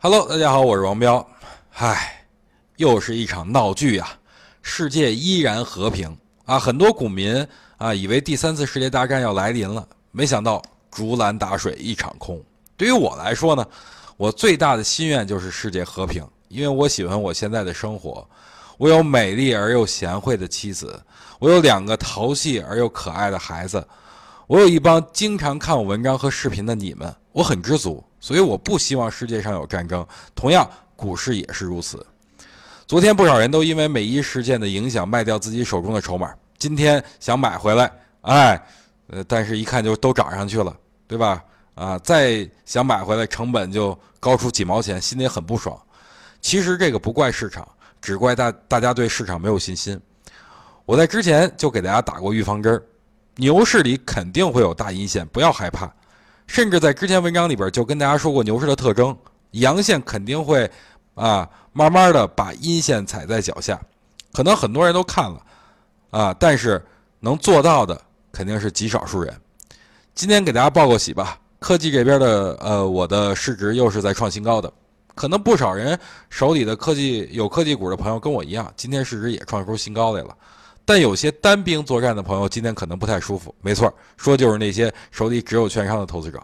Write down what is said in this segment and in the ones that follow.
Hello，大家好，我是王彪。唉，又是一场闹剧呀！世界依然和平啊，很多股民啊以为第三次世界大战要来临了，没想到竹篮打水一场空。对于我来说呢，我最大的心愿就是世界和平，因为我喜欢我现在的生活。我有美丽而又贤惠的妻子，我有两个淘气而又可爱的孩子，我有一帮经常看我文章和视频的你们，我很知足，所以我不希望世界上有战争。同样，股市也是如此。昨天不少人都因为美伊事件的影响卖掉自己手中的筹码，今天想买回来，哎，呃，但是一看就都涨上去了，对吧？啊，再想买回来，成本就高出几毛钱，心里很不爽。其实这个不怪市场。只怪大大家对市场没有信心。我在之前就给大家打过预防针儿，牛市里肯定会有大阴线，不要害怕。甚至在之前文章里边就跟大家说过牛市的特征，阳线肯定会啊慢慢的把阴线踩在脚下。可能很多人都看了啊，但是能做到的肯定是极少数人。今天给大家报个喜吧，科技这边的呃我的市值又是在创新高的。可能不少人手里的科技有科技股的朋友跟我一样，今天市值也创出新高来了。但有些单兵作战的朋友今天可能不太舒服。没错，说就是那些手里只有券商的投资者。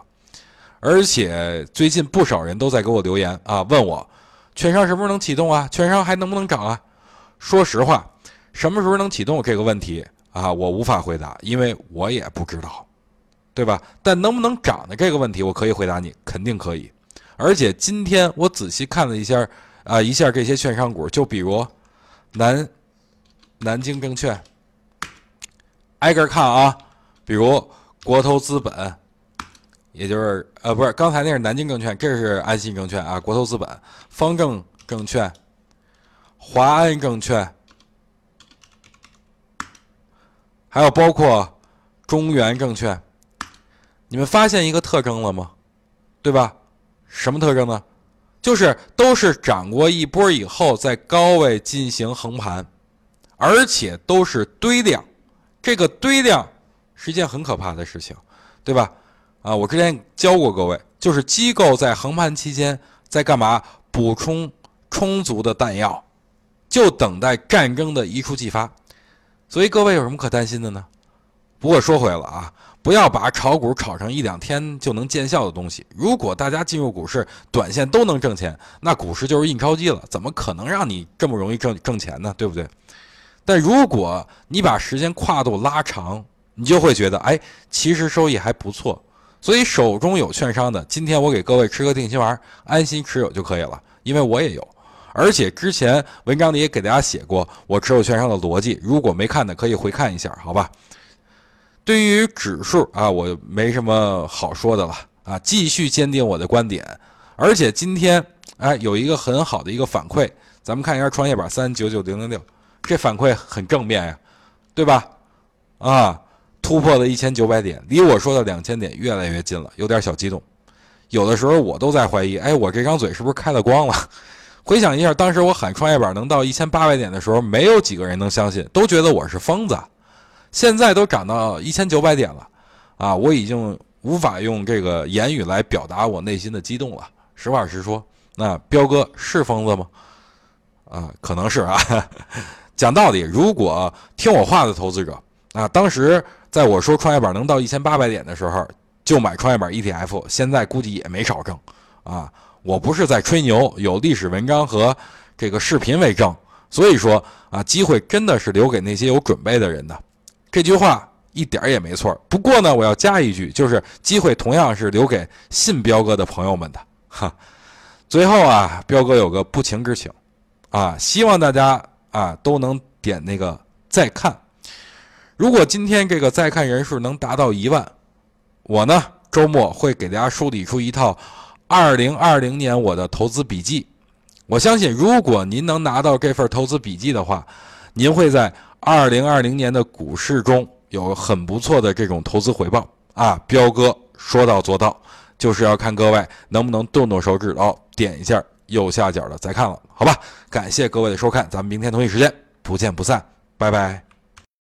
而且最近不少人都在给我留言啊，问我券商什么时候能启动啊？券商还能不能涨啊？说实话，什么时候能启动这个问题啊，我无法回答，因为我也不知道，对吧？但能不能涨的这个问题，我可以回答你，肯定可以。而且今天我仔细看了一下，啊，一下这些券商股，就比如南南京证券，挨个看啊，比如国投资本，也就是呃，不是，刚才那是南京证券，这是安信证券啊，国投资本，方正证券，华安证券，还有包括中原证券，你们发现一个特征了吗？对吧？什么特征呢？就是都是涨过一波以后，在高位进行横盘，而且都是堆量。这个堆量是一件很可怕的事情，对吧？啊，我之前教过各位，就是机构在横盘期间在干嘛？补充充足的弹药，就等待战争的一触即发。所以各位有什么可担心的呢？不过说回了啊。不要把炒股炒成一两天就能见效的东西。如果大家进入股市，短线都能挣钱，那股市就是印钞机了，怎么可能让你这么容易挣挣钱呢？对不对？但如果你把时间跨度拉长，你就会觉得，哎，其实收益还不错。所以手中有券商的，今天我给各位吃个定心丸，安心持有就可以了，因为我也有。而且之前文章里也给大家写过我持有券商的逻辑，如果没看的可以回看一下，好吧？对于指数啊，我没什么好说的了啊，继续坚定我的观点。而且今天哎，有一个很好的一个反馈，咱们看一下创业板三九九零零六，这反馈很正面呀，对吧？啊，突破了一千九百点，离我说的两千点越来越近了，有点小激动。有的时候我都在怀疑，哎，我这张嘴是不是开了光了？回想一下，当时我喊创业板能到一千八百点的时候，没有几个人能相信，都觉得我是疯子。现在都涨到一千九百点了，啊，我已经无法用这个言语来表达我内心的激动了。实话实说，那彪哥是疯子吗？啊，可能是啊。讲道理，如果听我话的投资者，啊，当时在我说创业板能到一千八百点的时候，就买创业板 ETF，现在估计也没少挣。啊，我不是在吹牛，有历史文章和这个视频为证。所以说啊，机会真的是留给那些有准备的人的。这句话一点也没错。不过呢，我要加一句，就是机会同样是留给信彪哥的朋友们的。哈，最后啊，彪哥有个不情之请，啊，希望大家啊都能点那个再看。如果今天这个再看人数能达到一万，我呢周末会给大家梳理出一套二零二零年我的投资笔记。我相信，如果您能拿到这份投资笔记的话，您会在。二零二零年的股市中有很不错的这种投资回报啊！彪哥说到做到，就是要看各位能不能动动手指头点一下右下角的再看了，好吧？感谢各位的收看，咱们明天同一时间不见不散，拜拜。